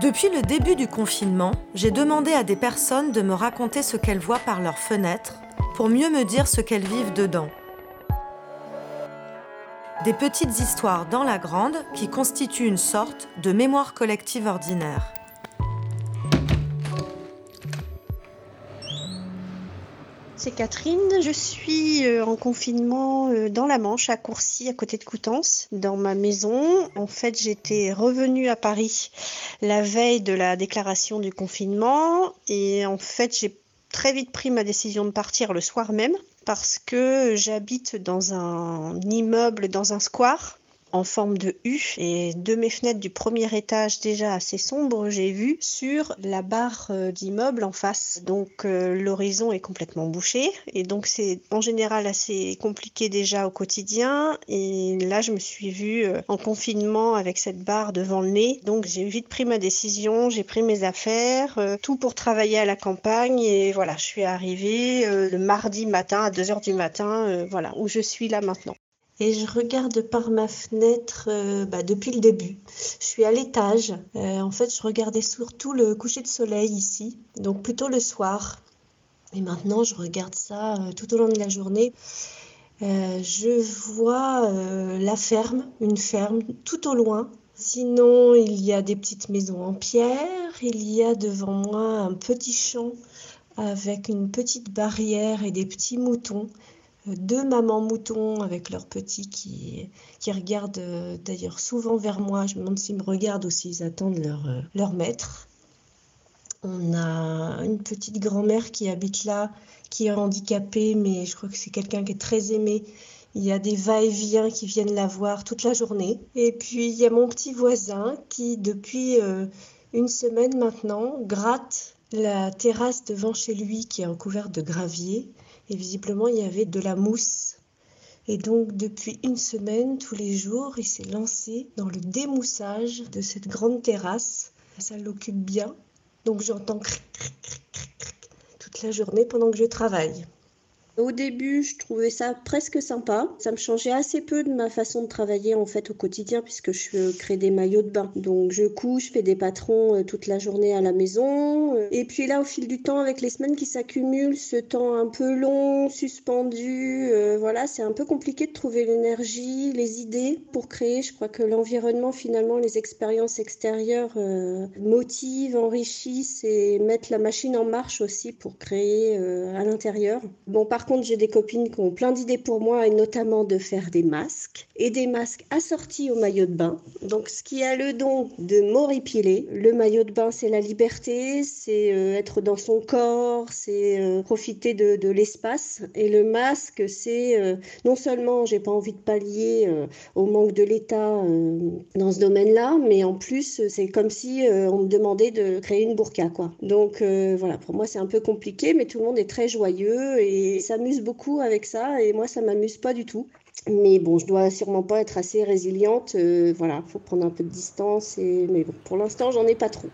Depuis le début du confinement, j'ai demandé à des personnes de me raconter ce qu'elles voient par leurs fenêtres pour mieux me dire ce qu'elles vivent dedans. Des petites histoires dans la grande qui constituent une sorte de mémoire collective ordinaire. C'est Catherine. Je suis euh, en confinement euh, dans la Manche, à Courcy, à côté de Coutances, dans ma maison. En fait, j'étais revenue à Paris la veille de la déclaration du confinement et en fait, j'ai très vite pris ma décision de partir le soir même parce que j'habite dans un immeuble, dans un square en forme de U. Et de mes fenêtres du premier étage déjà assez sombres, j'ai vu sur la barre euh, d'immeuble en face. Donc euh, l'horizon est complètement bouché. Et donc c'est en général assez compliqué déjà au quotidien. Et là je me suis vue euh, en confinement avec cette barre devant le nez. Donc j'ai vite pris ma décision, j'ai pris mes affaires, tout pour travailler à la campagne. Et voilà, je suis arrivée le mardi matin à 2h du matin, voilà, où je suis là maintenant et je regarde par ma fenêtre euh, bah, depuis le début. Je suis à l'étage. Euh, en fait, je regardais surtout le coucher de soleil ici, donc plutôt le soir. Et maintenant, je regarde ça euh, tout au long de la journée. je vois la ferme, une ferme tout au loin. Sinon, il y a des petites maisons en pierre. Il y a devant moi un petit champ avec une petite barrière et des petits moutons deux mamans moutons avec leurs petits qui, regardent euh, d'ailleurs souvent vers moi. Je me demande s'ils me regardent ou s'ils attendent leur, euh, leur maître. On a une petite grand-mère qui habite là, qui est handicapée, mais je crois que c'est quelqu'un qui est très aimé. Il y a des va-et-vient qui viennent la voir toute la journée. Et puis il y a mon petit voisin qui, depuis euh, une semaine maintenant, gratte la terrasse devant chez lui qui est recouverte de gravier et visiblement il y avait de la mousse. Et donc depuis une semaine, tous les jours, il s'est lancé dans le démoussage de cette grande terrasse. Ça l'occupe bien. Donc j'entends toute la journée pendant que je travaille. Au début, je trouvais ça presque sympa. Ça me changeait assez peu de ma façon de travailler en fait au quotidien puisque je crée des maillots de bain. Donc je couche, je fais des patrons euh, toute la journée à la maison. Et puis là, au fil du temps, avec les semaines qui s'accumulent, ce temps un peu long, suspendu, euh, voilà, c'est un peu compliqué de trouver l'énergie, les idées pour créer. Je crois que l'environnement, finalement, les expériences extérieures euh, motivent, enrichissent et mettent la machine en marche aussi pour créer à l'intérieur. Bon, par contre, j'ai des copines qui ont plein d'idées pour moi, et notamment de faire des masques, et des masques assortis au maillot de bain. Donc, ce qui a le don de m'horripiler. Le maillot de bain, c'est la liberté, c'est euh, être dans son corps, c'est euh, profiter de, l'espace. Et le masque, c'est euh, non seulement j'ai pas envie de pallier au manque de l'État dans ce domaine-là, mais en plus, c'est comme si on me demandait de créer une burqa, quoi. Donc, voilà, pour moi, c'est un peu compliqué, mais tout le monde est très joyeux et ça s'amuse beaucoup avec ça et moi ça m'amuse pas du tout. Mais bon, je dois sûrement pas être assez résiliente. Euh, voilà, faut prendre un peu de distance. Et... Mais bon, pour l'instant, j'en ai pas trop.